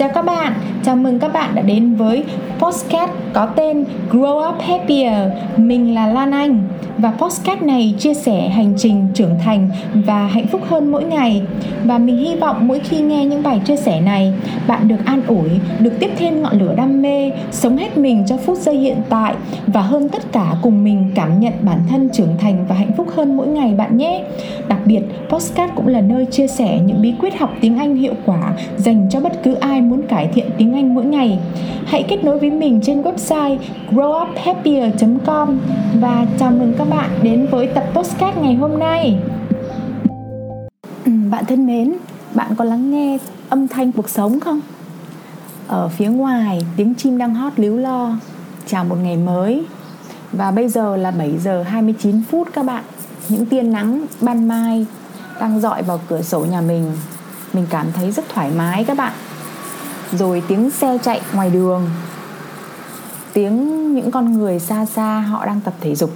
Chào các bạn, chào mừng các bạn đã đến với podcast có tên Grow Up Happier. Mình là Lan Anh và podcast này chia sẻ hành trình trưởng thành và hạnh phúc hơn mỗi ngày. Và mình hy vọng mỗi khi nghe những bài chia sẻ này, bạn được an ủi, được tiếp thêm ngọn lửa đam mê, sống hết mình cho phút giây hiện tại và hơn tất cả cùng mình cảm nhận bản thân trưởng thành và hạnh phúc hơn mỗi ngày bạn nhé. Đặc biệt, podcast cũng là nơi chia sẻ những bí quyết học tiếng Anh hiệu quả dành cho bất cứ ai muốn cải thiện tiếng Anh mỗi ngày. Hãy kết nối với mình trên website growuphappier.com và chào mừng các bạn đến với tập podcast ngày hôm nay. Ừ, bạn thân mến, bạn có lắng nghe âm thanh cuộc sống không? Ở phía ngoài, tiếng chim đang hót líu lo. Chào một ngày mới. Và bây giờ là 7 giờ 29 phút các bạn. Những tia nắng ban mai đang dọi vào cửa sổ nhà mình. Mình cảm thấy rất thoải mái các bạn rồi tiếng xe chạy ngoài đường. Tiếng những con người xa xa họ đang tập thể dục.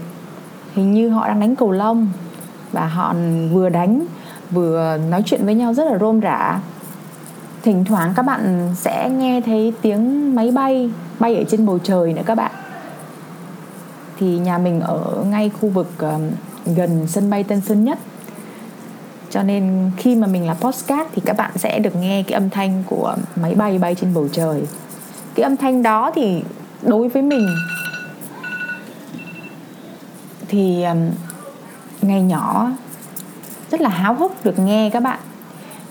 Hình như họ đang đánh cầu lông. Và họ vừa đánh, vừa nói chuyện với nhau rất là rôm rả. Thỉnh thoảng các bạn sẽ nghe thấy tiếng máy bay bay ở trên bầu trời nữa các bạn. Thì nhà mình ở ngay khu vực ờ, gần sân bay Tân Sơn Nhất cho nên khi mà mình làm postcard thì các bạn sẽ được nghe cái âm thanh của máy bay bay trên bầu trời. Cái âm thanh đó thì đối với mình thì ngày nhỏ rất là háo hức được nghe các bạn.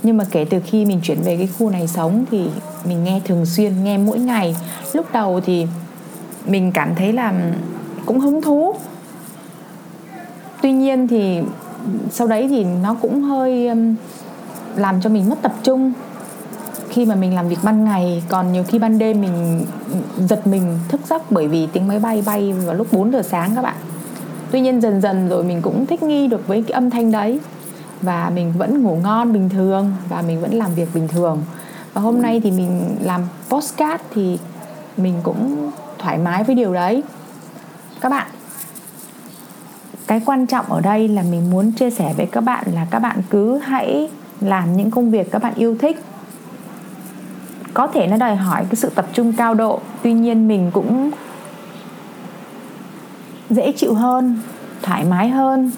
Nhưng mà kể từ khi mình chuyển về cái khu này sống thì mình nghe thường xuyên, nghe mỗi ngày. Lúc đầu thì mình cảm thấy là cũng hứng thú. Tuy nhiên thì sau đấy thì nó cũng hơi um, làm cho mình mất tập trung. Khi mà mình làm việc ban ngày, còn nhiều khi ban đêm mình giật mình thức giấc bởi vì tiếng máy bay bay vào lúc 4 giờ sáng các bạn. Tuy nhiên dần dần rồi mình cũng thích nghi được với cái âm thanh đấy và mình vẫn ngủ ngon bình thường và mình vẫn làm việc bình thường. Và hôm nay thì mình làm postcard thì mình cũng thoải mái với điều đấy. Các bạn cái quan trọng ở đây là mình muốn chia sẻ với các bạn là các bạn cứ hãy làm những công việc các bạn yêu thích. Có thể nó đòi hỏi cái sự tập trung cao độ, tuy nhiên mình cũng dễ chịu hơn, thoải mái hơn,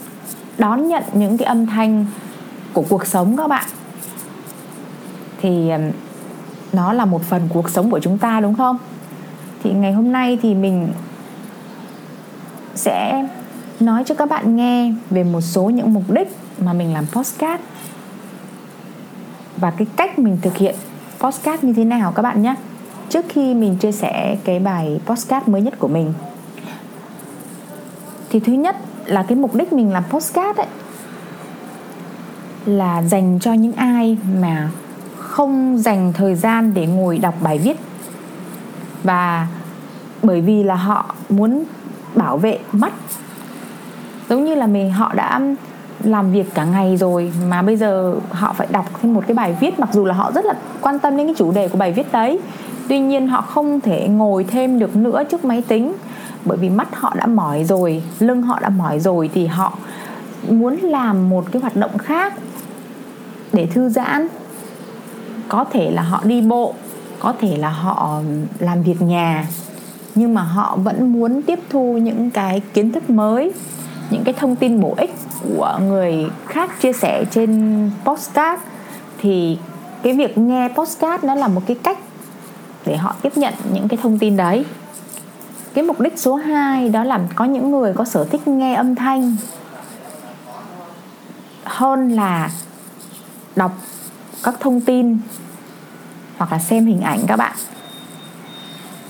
đón nhận những cái âm thanh của cuộc sống các bạn. Thì nó là một phần cuộc sống của chúng ta, đúng không? Thì ngày hôm nay thì mình sẽ nói cho các bạn nghe về một số những mục đích mà mình làm postcard và cái cách mình thực hiện postcard như thế nào các bạn nhé. Trước khi mình chia sẻ cái bài postcard mới nhất của mình, thì thứ nhất là cái mục đích mình làm postcard ấy, là dành cho những ai mà không dành thời gian để ngồi đọc bài viết. Và bởi vì là họ muốn bảo vệ mắt giống như là mình, họ đã làm việc cả ngày rồi mà bây giờ họ phải đọc thêm một cái bài viết, mặc dù là họ rất là quan tâm đến cái chủ đề của bài viết đấy. Tuy nhiên họ không thể ngồi thêm được nữa trước máy tính, bởi vì mắt họ đã mỏi rồi, lưng họ đã mỏi rồi thì họ muốn làm một cái hoạt động khác để thư giãn. Có thể là họ đi bộ, có thể là họ làm việc nhà, nhưng mà họ vẫn muốn tiếp thu những cái kiến thức mới những cái thông tin bổ ích của người khác chia sẻ trên postcard thì cái việc nghe postcard nó là một cái cách để họ tiếp nhận những cái thông tin đấy. Cái mục đích số 2 đó là có những người có sở thích nghe âm thanh hơn là đọc các thông tin hoặc là xem hình ảnh các bạn.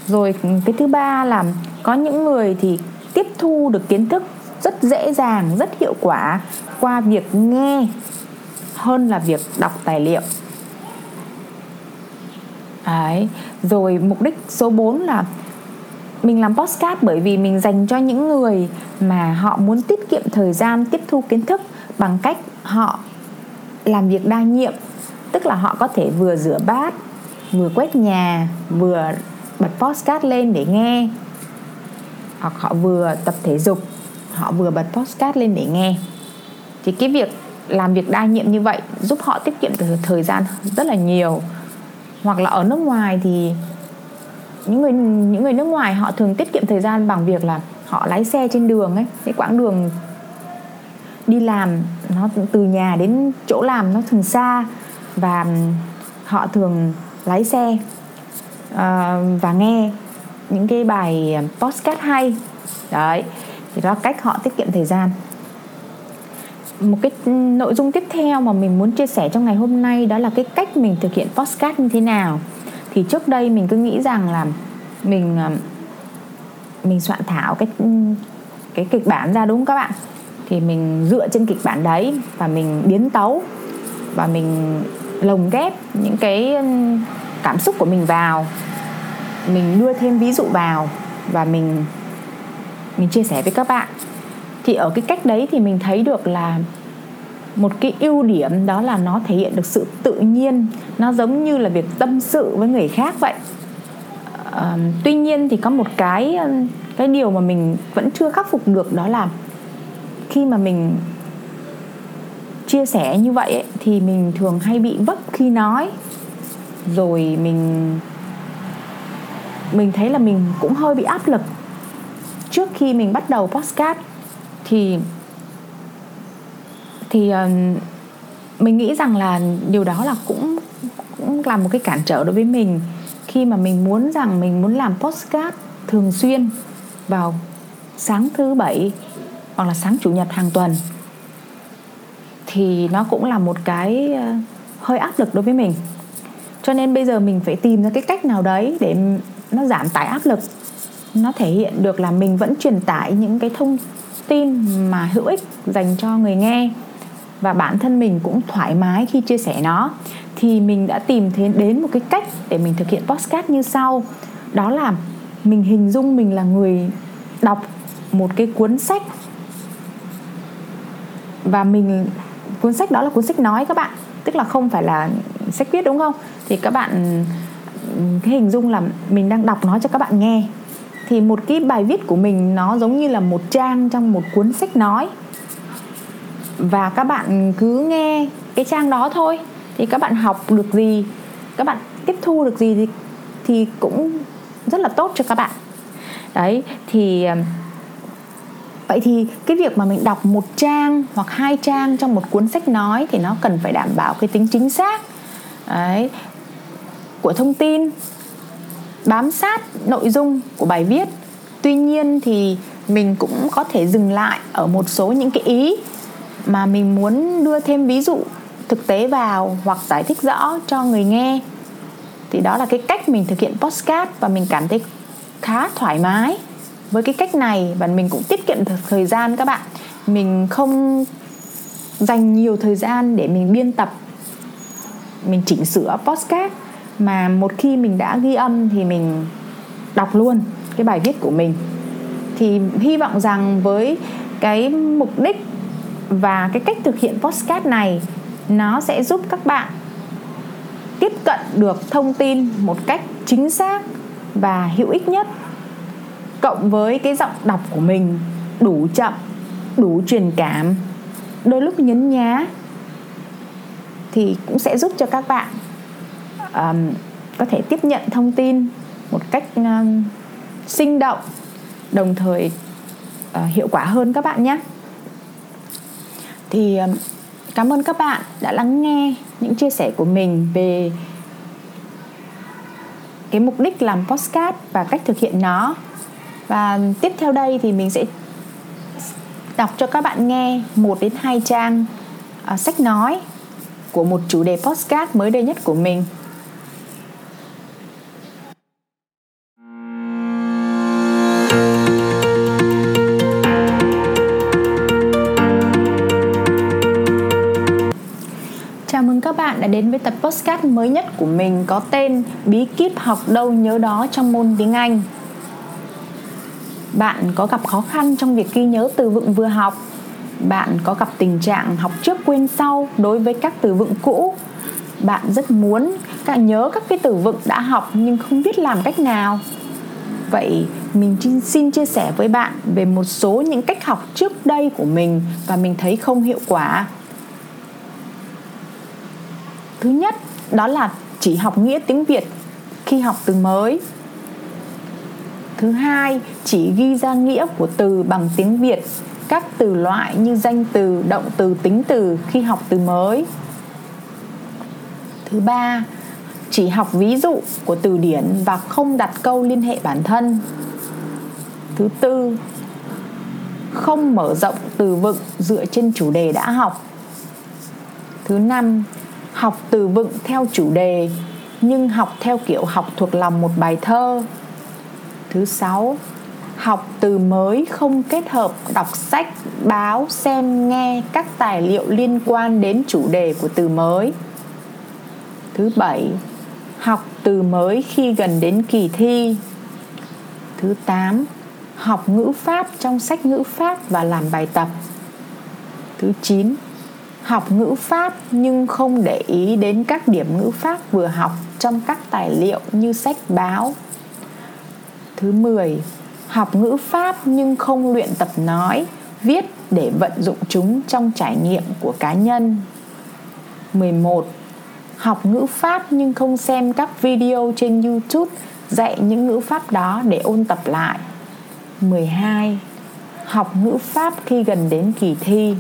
Rồi cái thứ ba là có những người thì tiếp thu được kiến thức rất dễ dàng, rất hiệu quả qua việc nghe hơn là việc đọc tài liệu. Đấy. Rồi mục đích số 4 là mình làm podcast bởi vì mình dành cho những người mà họ muốn tiết kiệm thời gian, tiếp thu kiến thức bằng cách họ làm việc đa nhiệm. Tức là họ có thể vừa rửa bát, vừa quét nhà, vừa bật podcast lên để nghe. Hoặc họ vừa tập thể dục họ vừa bật podcast lên để nghe. Thì cái việc làm việc đa nhiệm như vậy giúp họ tiết kiệm được thời gian rất là nhiều. Hoặc là ở nước ngoài thì những người những người nước ngoài họ thường tiết kiệm thời gian bằng việc là họ lái xe trên đường ấy cái quãng đường đi làm nó từ nhà đến chỗ làm nó thường xa và họ thường lái xe uh, và nghe những cái bài podcast hay. Đấy thì đó là cách họ tiết kiệm thời gian. Một cái nội dung tiếp theo mà mình muốn chia sẻ trong ngày hôm nay đó là cái cách mình thực hiện podcast như thế nào. Thì trước đây mình cứ nghĩ rằng là mình à, mình soạn thảo cái cái kịch bản ra, đúng không các bạn? Thì mình dựa trên kịch bản đấy và mình biến tấu và mình lồng ghép những cái cảm xúc của mình vào. Mình đưa thêm ví dụ vào và mình mình chia sẻ với các bạn. Thì ở cái cách đấy thì mình thấy được là một cái ưu điểm đó là nó thể hiện được sự tự nhiên. Nó giống như là việc tâm sự với người khác vậy. À, tuy nhiên thì có một cái cái điều mà mình vẫn chưa khắc phục được đó là khi mà mình chia sẻ như vậy ấy, thì mình thường hay bị vấp khi nói. Rồi mình mình thấy là mình cũng hơi bị áp lực trước khi mình bắt đầu podcast thì thì uh, mình nghĩ rằng là điều đó là cũng cũng là một cái cản trở đối với mình. Khi mà mình muốn rằng mình muốn làm podcast thường xuyên vào sáng thứ bảy hoặc là sáng chủ nhật hàng tuần thì nó cũng là một cái ờ, hơi áp lực đối với mình. Cho nên bây giờ mình phải tìm ra cái cách nào đấy để nó giảm tải áp lực nó thể hiện được là mình vẫn truyền tải những cái thông tin mà hữu ích dành cho người nghe. Và bản thân mình cũng thoải mái khi chia sẻ nó. Thì mình đã tìm thấy đến một cái cách để mình thực hiện podcast như sau. Đó là mình hình dung mình là người đọc một cái cuốn sách. Và mình, cuốn sách đó là cuốn sách nói các bạn. Tức là không phải là sách viết, đúng không? Thì các bạn cái hình dung là mình đang đọc nó cho các bạn nghe thì một cái bài viết của mình nó giống như là một trang trong một cuốn sách nói. Và các bạn cứ nghe cái trang đó thôi. Thì các bạn học được gì, các bạn tiếp thu được gì thì thì cũng rất là tốt cho các bạn. Đấy, thì vậy thì cái việc mà mình đọc một trang hoặc hai trang trong một cuốn sách nói thì nó cần phải đảm bảo cái tính chính xác, đấy, của thông tin bám sát nội dung của bài viết. Tuy nhiên thì mình cũng có thể dừng lại ở một số những cái ý mà mình muốn đưa thêm ví dụ thực tế vào hoặc giải thích rõ cho người nghe. Thì đó là cái cách mình thực hiện postcard và mình cảm thấy khá thoải mái. Với cái cách này và mình cũng tiết kiệm được thời gian các bạn. Mình không dành nhiều thời gian để mình biên tập. Mình chỉnh sửa postcard mà một khi mình đã ghi âm thì mình đọc luôn cái bài viết của mình. Thì hy vọng rằng với cái mục đích và cái cách thực hiện postcard này, nó sẽ giúp các bạn tiếp cận được thông tin một cách chính xác và hữu ích nhất, cộng với cái giọng đọc của mình đủ chậm, đủ truyền cảm. Đôi lúc nhấn nhá thì cũng sẽ giúp cho các bạn um, có thể tiếp nhận thông tin một cách um, sinh động đồng thời uh, hiệu quả hơn các bạn nhé. Thì um, cảm ơn các bạn đã lắng nghe những chia sẻ của mình về cái mục đích làm postcard và cách thực hiện nó. Và tiếp theo đây thì mình sẽ đọc cho các bạn nghe một đến hai trang uh, sách nói của một chủ đề postcard mới đây nhất của mình. Bạn đã đến với tập podcast mới nhất của mình có tên Bí kíp học đâu nhớ đó trong môn tiếng Anh. Bạn có gặp khó khăn trong việc ghi nhớ từ vựng vừa học? Bạn có gặp tình trạng học trước quên sau đối với các từ vựng cũ? Bạn rất muốn cả nhớ các cái từ vựng đã học nhưng không biết làm cách nào? Vậy mình xin chia sẻ với bạn về một số những cách học trước đây của mình và mình thấy không hiệu quả thứ nhất đó là chỉ học nghĩa tiếng Việt khi học từ mới. Thứ hai, chỉ ghi ra nghĩa của từ bằng tiếng Việt, các từ loại như danh từ, động từ, tính từ khi học từ mới. Thứ ba, chỉ học ví dụ của từ điển và không đặt câu liên hệ bản thân. Thứ tư, không mở rộng từ vựng dựa trên chủ đề đã học. Thứ năm, học từ vựng theo chủ đề nhưng học theo kiểu học thuộc lòng một bài thơ. Thứ sáu, học từ mới không kết hợp đọc sách, báo, xem, nghe các tài liệu liên quan đến chủ đề của từ mới. Thứ bảy, học từ mới khi gần đến kỳ thi. Thứ tám, học ngữ pháp trong sách ngữ pháp và làm bài tập. Thứ chín Học ngữ pháp nhưng không để ý đến các điểm ngữ pháp vừa học trong các tài liệu như sách báo. Thứ 10. Học ngữ pháp nhưng không luyện tập nói, viết để vận dụng chúng trong trải nghiệm của cá nhân. 11. Học ngữ pháp nhưng không xem các video trên YouTube dạy những ngữ pháp đó để ôn tập lại. 12. Học ngữ pháp khi gần đến kỳ thi.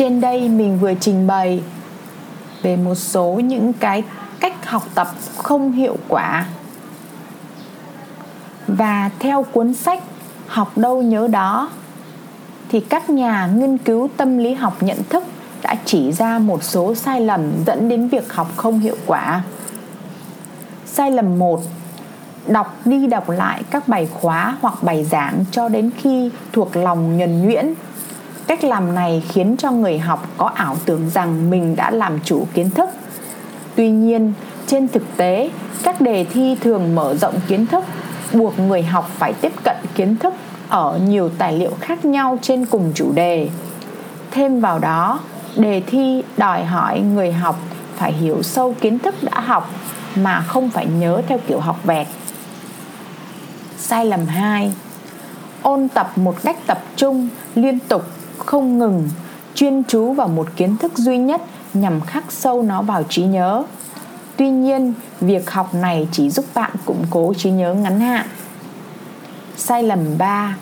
Trên đây mình vừa trình bày về một số những cái cách học tập không hiệu quả. Và theo cuốn sách Học đâu nhớ đó, thì các nhà nghiên cứu tâm lý học nhận thức đã chỉ ra một số sai lầm dẫn đến việc học không hiệu quả. Sai lầm 1 đọc đi đọc lại các bài khóa hoặc bài giảng cho đến khi thuộc lòng nhuần nhuyễn cách làm này khiến cho người học có ảo tưởng rằng mình đã làm chủ kiến thức. Tuy nhiên trên thực tế các đề thi thường mở rộng kiến thức buộc người học phải tiếp cận kiến thức ở nhiều tài liệu khác nhau trên cùng chủ đề. Thêm vào đó đề thi đòi hỏi người học phải hiểu sâu kiến thức đã học mà không phải nhớ theo kiểu học vẹt. Sai lầm 2 Ôn tập một cách tập trung, liên tục, không ngừng, chuyên chú vào một kiến thức duy nhất nhằm khắc sâu nó vào trí nhớ. Tuy nhiên, việc học này chỉ giúp bạn củng cố trí nhớ ngắn hạn. Sai lầm 3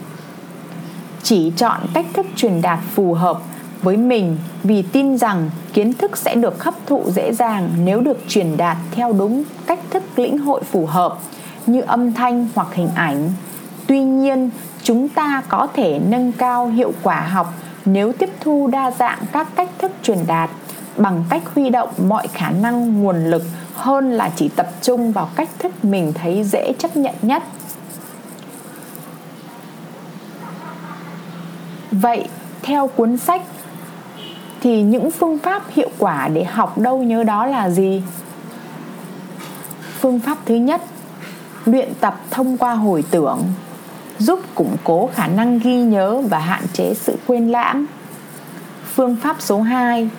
Chỉ chọn cách thức truyền đạt phù hợp với mình vì tin rằng kiến thức sẽ được hấp thụ dễ dàng nếu được truyền đạt theo đúng cách thức lĩnh hội phù hợp như âm thanh hoặc hình ảnh tuy nhiên chúng ta có thể nâng cao hiệu quả học nếu tiếp thu đa dạng các cách thức truyền đạt bằng cách huy động mọi khả năng, nguồn lực hơn là chỉ tập trung vào cách thức mình thấy dễ chấp nhận nhất. Vậy, theo cuốn sách, thì những phương pháp hiệu quả để học đâu nhớ đó là gì? Phương pháp thứ nhất, luyện tập thông qua hồi tưởng giúp củng cố khả năng ghi nhớ và hạn chế sự quên lãng. Phương pháp số 2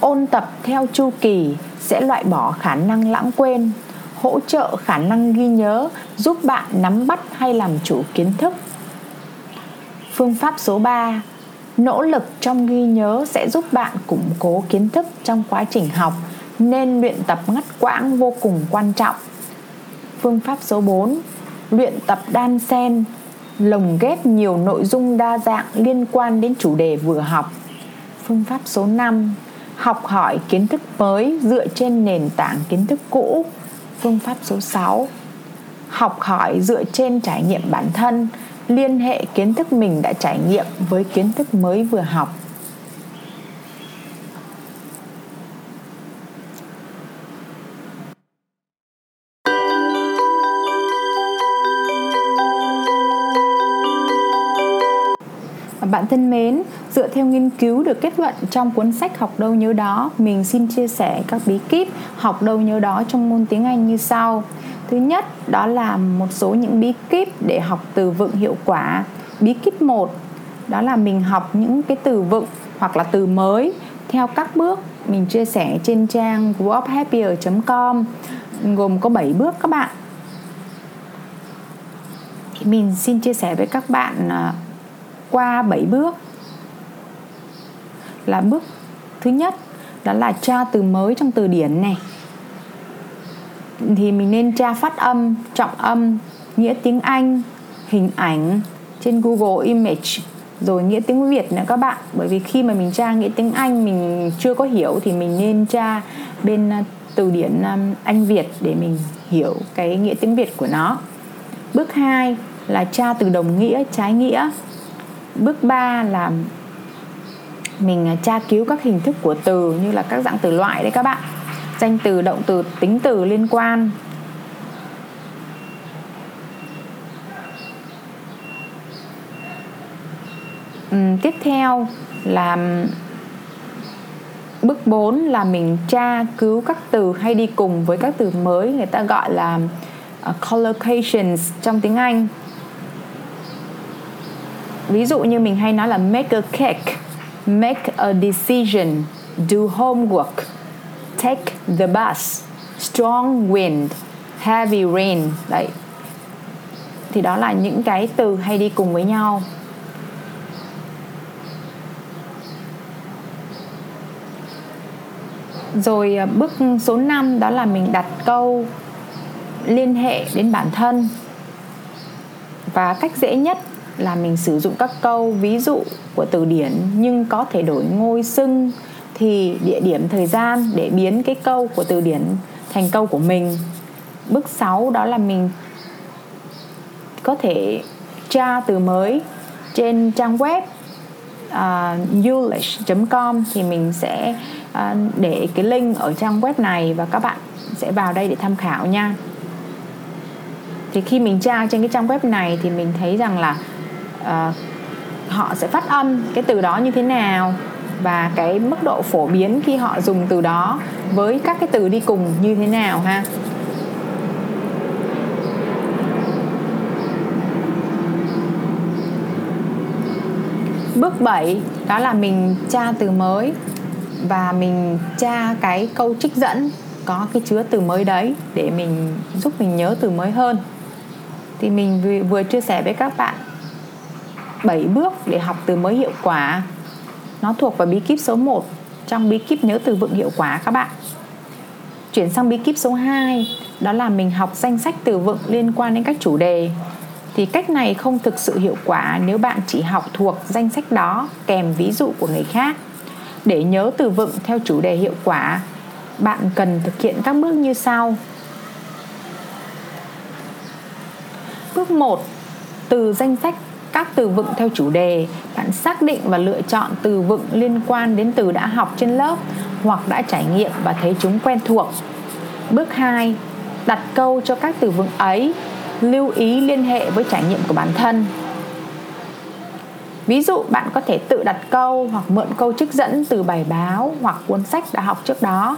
Ôn tập theo chu kỳ sẽ loại bỏ khả năng lãng quên, hỗ trợ khả năng ghi nhớ, giúp bạn nắm bắt hay làm chủ kiến thức. Phương pháp số 3 Nỗ lực trong ghi nhớ sẽ giúp bạn củng cố kiến thức trong quá trình học nên luyện tập ngắt quãng vô cùng quan trọng Phương pháp số 4 Luyện tập đan sen Lồng ghép nhiều nội dung đa dạng liên quan đến chủ đề vừa học. Phương pháp số 5 Học hỏi kiến thức mới dựa trên nền tảng kiến thức cũ. Phương pháp số 6 Học hỏi dựa trên trải nghiệm bản thân, Liên hệ kiến thức mình đã trải nghiệm với kiến thức mới vừa học. Bạn thân mến, dựa theo nghiên cứu được kết luận trong cuốn sách Học đâu nhớ đó, mình xin chia sẻ các bí kíp học đâu nhớ đó trong môn tiếng Anh như sau. Thứ nhất, đó là một số những bí kíp để học từ vựng hiệu quả. Bí kíp 1 đó là mình học những cái từ vựng hoặc là từ mới theo các bước mình chia sẻ trên trang growuphappier.com gồm có 7 bước các bạn. Thì mình xin chia sẻ với các bạn à, qua 7 bước. Là bước thứ nhất, đó là tra từ mới trong từ điển này. Thì mình nên tra phát âm, trọng âm, nghĩa tiếng anh, hình ảnh trên google image, rồi nghĩa tiếng việt nữa các bạn. Bởi vì khi mà mình tra nghĩa tiếng anh mình chưa có hiểu thì mình nên tra bên ờ, từ điển anh việt để mình hiểu cái nghĩa tiếng việt của nó. Bước 2 là tra từ đồng nghĩa, trái nghĩa bước 3 là mình à, tra cứu các hình thức của từ như là các dạng từ loại đấy các bạn. Danh từ động từ tính từ liên quan. Uhm, tiếp theo là bước 4 là mình tra cứu các từ hay đi cùng với các từ mới người ta gọi là uh, collocations trong tiếng Anh ví dụ như mình hay nói là make a cake, make a decision, do homework, take the bus, strong wind, heavy rain. Đấy. Thì đó là những cái từ hay đi cùng với nhau. Rồi à, bước số 5 đó là mình đặt câu liên hệ đến bản thân. Và cách dễ nhất là mình sử dụng các câu ví dụ của từ điển nhưng có thể đổi ngôi xưng thì địa điểm thời gian để biến cái câu của từ điển thành câu của mình. Bước 6 đó là mình có thể tra từ mới trên trang web uh, com thì mình sẽ uh, để cái link ở trang web này và các bạn sẽ vào đây để tham khảo nha. Thì khi mình tra trên cái trang web này thì mình thấy rằng là uh, họ sẽ phát âm cái từ đó như thế nào và cái mức độ phổ biến khi họ dùng từ đó với các cái từ đi cùng như thế nào ha Bước 7 đó là mình tra từ mới và mình tra cái câu trích dẫn có cái chứa từ mới đấy để mình giúp mình nhớ từ mới hơn. Thì mình vừa chia sẻ với các bạn 7 bước để học từ mới hiệu quả. Nó thuộc vào bí kíp số 1 trong bí kíp nhớ từ vựng hiệu quả các bạn. Chuyển sang bí kíp số 2 đó là mình học danh sách từ vựng liên quan đến các chủ đề thì cách này không thực sự hiệu quả nếu bạn chỉ học thuộc danh sách đó kèm ví dụ của người khác để nhớ từ vựng theo chủ đề hiệu quả, bạn cần thực hiện các bước như sau bước 1 từ danh sách các từ vựng theo chủ đề. Bạn xác định và lựa chọn từ vựng liên quan đến từ đã học trên lớp hoặc đã trải nghiệm và thấy chúng quen thuộc. Bước 2 đặt câu cho các từ vựng ấy. Lưu ý liên hệ với trải nghiệm của bản thân. Ví dụ, bạn có thể tự đặt câu hoặc mượn câu trích dẫn từ bài báo hoặc cuốn sách đã học trước đó.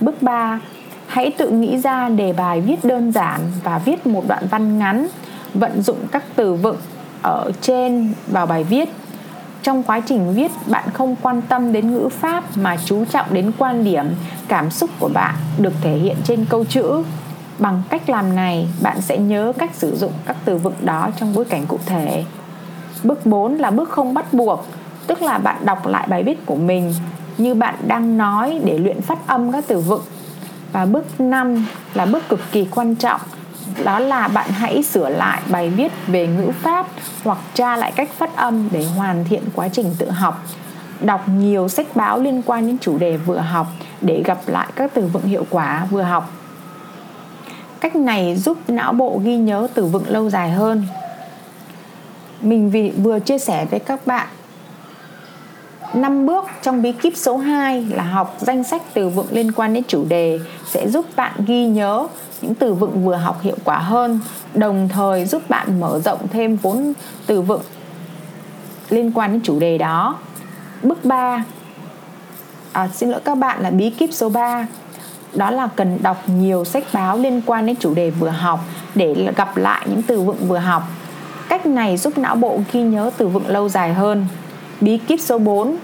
Bước 3 hãy tự nghĩ ra đề bài viết đơn giản và viết một đoạn văn ngắn, vận dụng các từ vựng ở trên vào bài viết. Trong quá trình viết, bạn không quan tâm đến ngữ pháp mà chú trọng đến quan điểm, cảm xúc của bạn được thể hiện trên câu chữ. Bằng cách làm này, bạn sẽ nhớ cách sử dụng các từ vựng đó trong bối cảnh cụ thể. Bước 4 là bước không bắt buộc, tức là bạn đọc lại bài viết của mình như bạn đang nói để luyện phát âm các từ vựng. Và bước 5 là bước cực kỳ quan trọng đó là bạn hãy sửa lại bài viết về ngữ pháp hoặc tra lại cách phát âm để hoàn thiện quá trình tự học. Đọc nhiều sách báo liên quan đến chủ đề vừa học để gặp lại các từ vựng hiệu quả vừa học. Cách này giúp não bộ ghi nhớ từ vựng lâu dài hơn. Mình vì vừa chia sẻ với các bạn 5 bước trong bí kíp số 2 là học danh sách từ vựng liên quan đến chủ đề sẽ giúp bạn ghi nhớ những từ vựng vừa học hiệu quả hơn, đồng thời giúp bạn mở rộng thêm vốn từ vựng liên quan đến chủ đề đó. Bước 3 à, xin lỗi các bạn là bí kíp số 3 đó là cần đọc nhiều sách báo liên quan đến chủ đề vừa học để gặp lại những từ vựng vừa học. Cách này giúp não bộ ghi nhớ từ vựng lâu dài hơn. Bí kíp số 4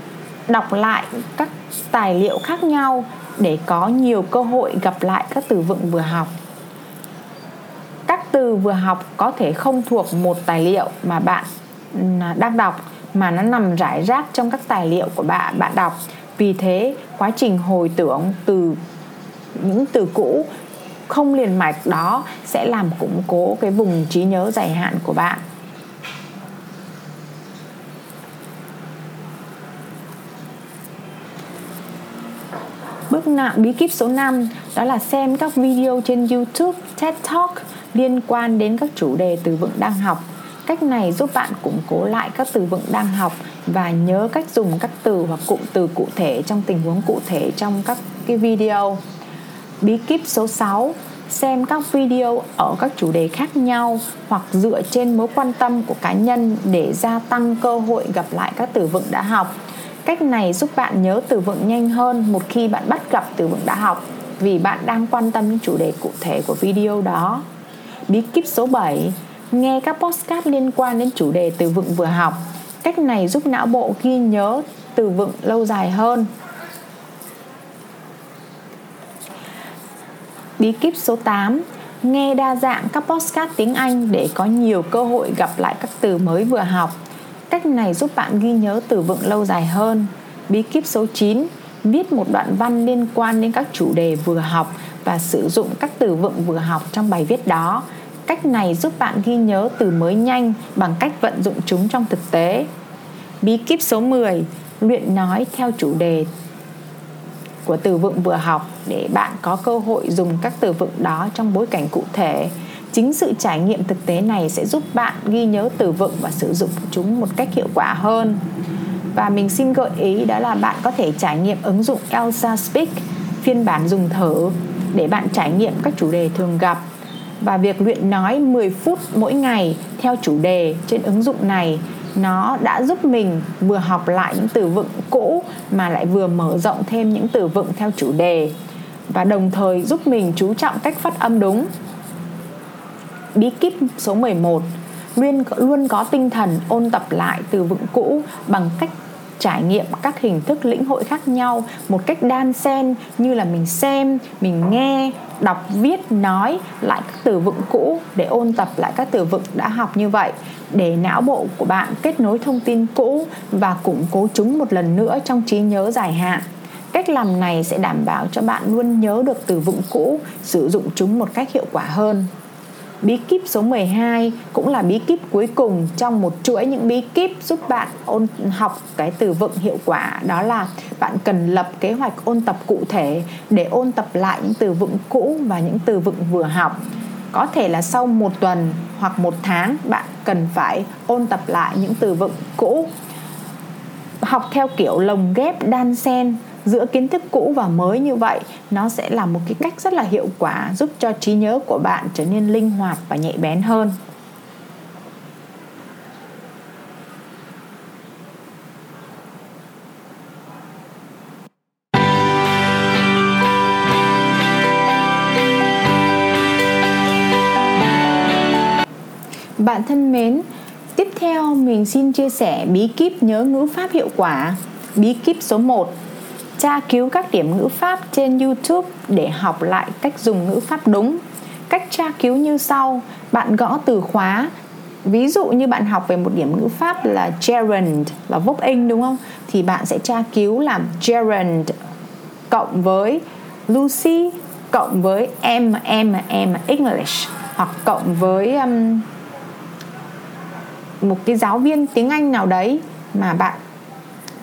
đọc lại các tài liệu khác nhau để có nhiều cơ hội gặp lại các từ vựng vừa học. Các từ vừa học có thể không thuộc một tài liệu mà bạn à, đang đọc, mà nó nằm rải rác trong các tài liệu của bạn bạn đọc vì thế, quá trình hồi tưởng từ, những từ cũ không liền mạch đó sẽ làm củng cố cái vùng trí nhớ dài hạn của bạn nạn bí kíp số 5 đó là xem các video trên YouTube, TED Talk liên quan đến các chủ đề từ vựng đang học. Cách này giúp bạn củng cố lại các từ vựng đang học và nhớ cách dùng các từ hoặc cụm từ cụ thể trong tình huống cụ thể trong các cái video. Bí kíp số 6 xem các video ở các chủ đề khác nhau hoặc dựa trên mối quan tâm của cá nhân để gia tăng cơ hội gặp lại các từ vựng đã học Cách này giúp bạn nhớ từ vựng nhanh hơn một khi bạn bắt gặp từ vựng đã học, vì bạn đang quan tâm đến chủ đề cụ thể của video đó. Bí kíp số 7 Nghe các podcast liên quan đến chủ đề từ vựng vừa học. Cách này giúp não bộ ghi nhớ từ vựng lâu dài hơn. Bí kíp số 8 Nghe đa dạng các podcast tiếng Anh để có nhiều cơ hội gặp lại các từ mới vừa học Cách này giúp bạn ghi nhớ từ vựng lâu dài hơn. Bí kíp số 9 Viết một đoạn văn liên quan đến các chủ đề vừa học và sử dụng các từ vựng vừa học trong bài viết đó. Cách này giúp bạn ghi nhớ từ mới nhanh bằng cách vận dụng chúng trong thực tế. Bí kíp số 10 Luyện nói theo chủ đề của từ vựng vừa học để bạn có cơ hội dùng các từ vựng đó trong bối cảnh cụ thể chính sự trải nghiệm thực tế này sẽ giúp bạn ghi nhớ từ vựng và sử dụng chúng một cách hiệu quả hơn. Và mình xin gợi ý đó là bạn có thể trải nghiệm ứng dụng Elsa Speak, phiên bản dùng thử để bạn trải nghiệm các chủ đề thường gặp. Và việc luyện nói 10 phút mỗi ngày theo chủ đề trên ứng dụng này, nó đã giúp mình vừa học lại những từ vựng cũ mà lại vừa mở rộng thêm những từ vựng theo chủ đề. Và đồng thời giúp mình chú trọng cách phát âm đúng bí kíp số 11 luôn luôn có tinh thần ôn tập lại từ vựng cũ bằng cách trải nghiệm các hình thức lĩnh hội khác nhau một cách đan xen như là mình xem, mình nghe, đọc, viết, nói lại các từ vựng cũ để ôn tập lại các từ vựng đã học như vậy để não bộ của bạn kết nối thông tin cũ và củng cố chúng một lần nữa trong trí nhớ dài hạn. Cách làm này sẽ đảm bảo cho bạn luôn nhớ được từ vựng cũ, sử dụng chúng một cách hiệu quả hơn. Bí kíp số 12 cũng là bí kíp cuối cùng trong một chuỗi những bí kíp giúp bạn ôn học cái từ vựng hiệu quả. Đó là bạn cần lập kế hoạch ôn tập cụ thể để ôn tập lại những từ vựng cũ và những từ vựng vừa học. Có thể là sau một tuần hoặc một tháng, bạn cần phải ôn tập lại những từ vựng cũ. Học theo kiểu lồng ghép đan sen giữa kiến thức cũ và mới như vậy nó sẽ là một cái cách rất là hiệu quả giúp cho trí nhớ của bạn trở nên linh hoạt và nhạy bén hơn Bạn thân mến, tiếp theo mình xin chia sẻ bí kíp nhớ ngữ pháp hiệu quả. Bí kíp số 1 tra cứu các điểm ngữ pháp trên YouTube để học lại cách dùng ngữ pháp đúng. Cách tra cứu như sau: bạn gõ từ khóa. Ví dụ như bạn học về một điểm ngữ pháp là gerund là vốc in đúng không? Thì bạn sẽ tra cứu làm gerund cộng với Lucy cộng với em em em English hoặc cộng với um, một cái giáo viên tiếng Anh nào đấy mà bạn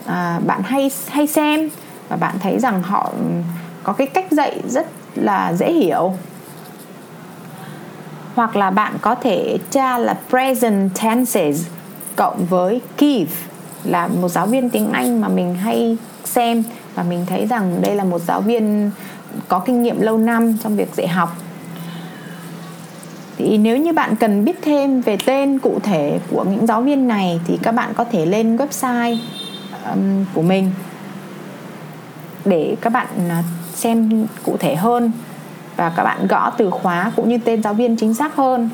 à, bạn hay hay xem và bạn thấy rằng họ có cái cách dạy rất là dễ hiểu. Hoặc là bạn có thể tra là present tenses cộng với give là một giáo viên tiếng Anh mà mình hay xem. Và mình thấy rằng đây là một giáo viên có kinh nghiệm lâu năm trong việc dạy học. Thì nếu như bạn cần biết thêm về tên cụ thể của những giáo viên này thì các bạn có thể lên website um, của mình để các bạn à, xem cụ thể hơn và các bạn gõ từ khóa cũng như tên giáo viên chính xác hơn.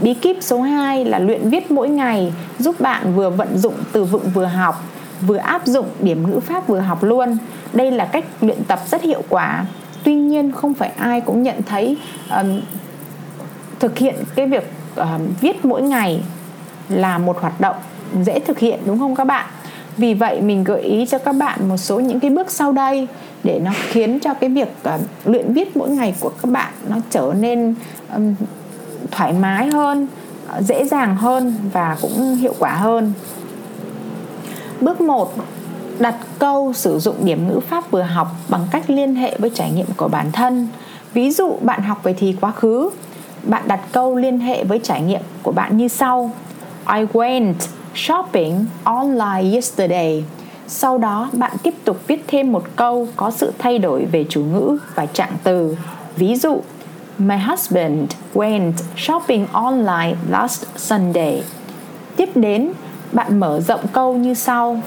Bí kíp số 2 là luyện viết mỗi ngày giúp bạn vừa vận dụng từ vựng vừa học, vừa áp dụng điểm ngữ pháp vừa học luôn. Đây là cách luyện tập rất hiệu quả. Tuy nhiên không phải ai cũng nhận thấy um, thực hiện cái việc um, viết mỗi ngày là một hoạt động dễ thực hiện đúng không các bạn? Vì vậy mình gợi ý cho các bạn một số những cái bước sau đây để nó khiến cho cái việc uh, luyện viết mỗi ngày của các bạn nó trở nên um, thoải mái hơn uh, dễ dàng hơn và cũng hiệu quả hơn. Bước 1 đặt câu sử dụng điểm ngữ pháp vừa học bằng cách liên hệ với trải nghiệm của bản thân. Ví dụ bạn học về thì quá khứ bạn đặt câu liên hệ với trải nghiệm của bạn như sau. I went shopping online yesterday sau đó bạn tiếp tục viết thêm một câu có sự thay đổi về chủ ngữ và trạng từ ví dụ My husband went shopping online last Sunday. Tiếp đến, bạn mở rộng câu như sau.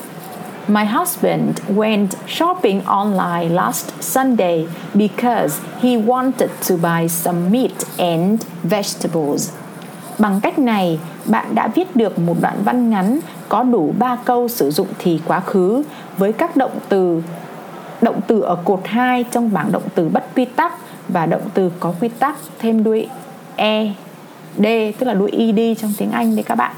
My husband went shopping online last Sunday because he wanted to buy some meat and vegetables. Bằng cách này, bạn đã viết được một đoạn văn ngắn có đủ 3 câu sử dụng thì quá khứ với các động từ động từ ở cột 2 trong bảng động từ bất quy tắc và động từ có quy tắc thêm đuôi e d tức là đuôi ed trong tiếng Anh đấy các bạn.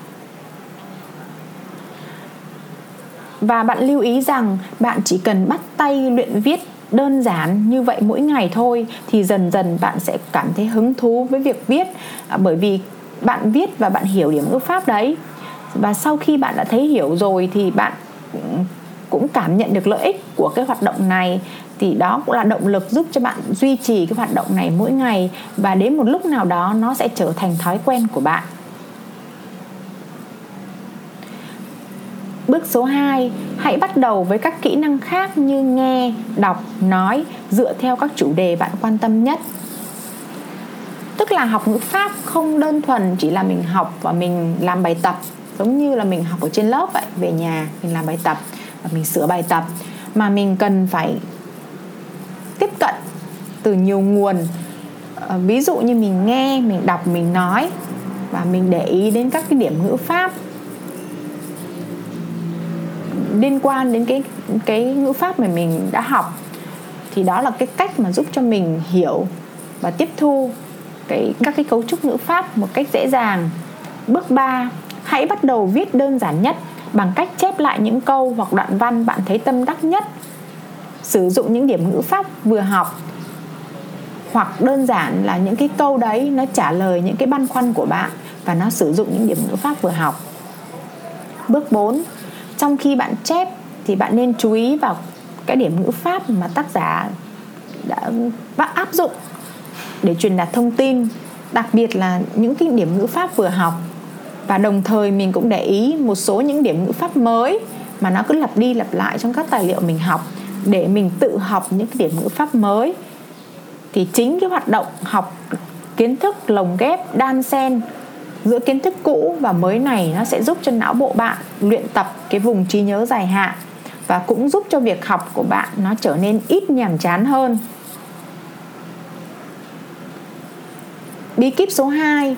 Và bạn lưu ý rằng bạn chỉ cần bắt tay luyện viết đơn giản như vậy mỗi ngày thôi thì dần dần bạn sẽ cảm thấy hứng thú với việc viết à, bởi vì bạn viết và bạn hiểu điểm ngữ pháp đấy. Và sau khi bạn đã thấy hiểu rồi thì bạn ừ, cũng cảm nhận được lợi ích của cái hoạt động này. Thì đó cũng là động lực giúp cho bạn duy trì cái hoạt động này mỗi ngày. Và đến một lúc nào đó nó sẽ trở thành thói quen của bạn. Bước số 2, hãy bắt đầu với các kỹ năng khác như nghe, đọc, nói dựa theo các chủ đề bạn quan tâm nhất tức là học ngữ pháp không đơn thuần chỉ là mình học và mình làm bài tập, giống như là mình học ở trên lớp vậy. Về nhà mình làm bài tập và mình sửa bài tập. Mà mình cần phải tiếp cận từ nhiều nguồn. Ờ, ví dụ như mình nghe, mình đọc, mình nói và mình để ý đến các cái điểm ngữ pháp. Liên quan đến cái cái ngữ pháp mà mình đã học, thì đó là cái cách mà giúp cho mình hiểu và tiếp thu cái các cái cấu trúc ngữ pháp một cách dễ dàng. Bước 3, hãy bắt đầu viết đơn giản nhất bằng cách chép lại những câu hoặc đoạn văn bạn thấy tâm đắc nhất. Sử dụng những điểm ngữ pháp vừa học hoặc đơn giản là những cái câu đấy nó trả lời những cái băn khoăn của bạn và nó sử dụng những điểm ngữ pháp vừa học. Bước 4, trong khi bạn chép thì bạn nên chú ý vào cái điểm ngữ pháp mà tác giả đã áp dụng để truyền đạt thông tin, đặc biệt là những cái điểm ngữ pháp vừa học. Và đồng thời mình cũng để ý một số những điểm ngữ pháp mới mà nó cứ lặp đi lặp lại trong các tài liệu mình học để mình tự học những cái điểm ngữ pháp mới. Thì chính cái hoạt động học kiến thức lồng ghép, đan xen giữa kiến thức cũ và mới này nó sẽ giúp cho não bộ bạn luyện tập cái vùng trí nhớ dài hạn và cũng giúp cho việc học của bạn nó trở nên ít nhàm chán hơn. Bí kíp số 2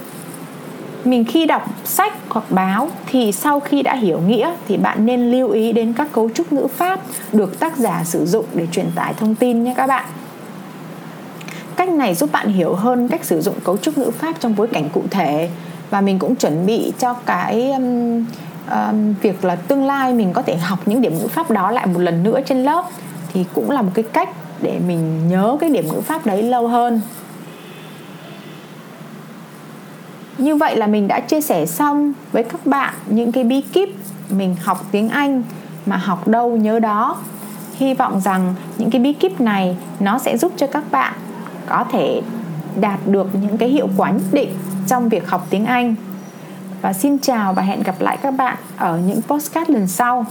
mình khi đọc sách hoặc báo thì sau khi đã hiểu nghĩa thì bạn nên lưu ý đến các cấu trúc ngữ pháp được tác giả sử dụng để truyền tải thông tin nhé các bạn. Cách này giúp bạn hiểu hơn cách sử dụng cấu trúc ngữ pháp trong bối cảnh cụ thể và mình cũng chuẩn bị cho cái um, um, việc là tương lai mình có thể học những điểm ngữ pháp đó lại một lần nữa trên lớp thì cũng là một cái cách để mình nhớ cái điểm ngữ pháp đấy lâu hơn. Như vậy là mình đã chia sẻ xong với các bạn những cái bí kíp mình học tiếng anh mà học đâu nhớ đó. Hy vọng rằng những cái bí kíp này nó sẽ giúp cho các bạn có thể đạt được những cái hiệu quả nhất định trong việc học tiếng anh. Và xin chào và hẹn gặp lại các bạn ở những postcard lần sau.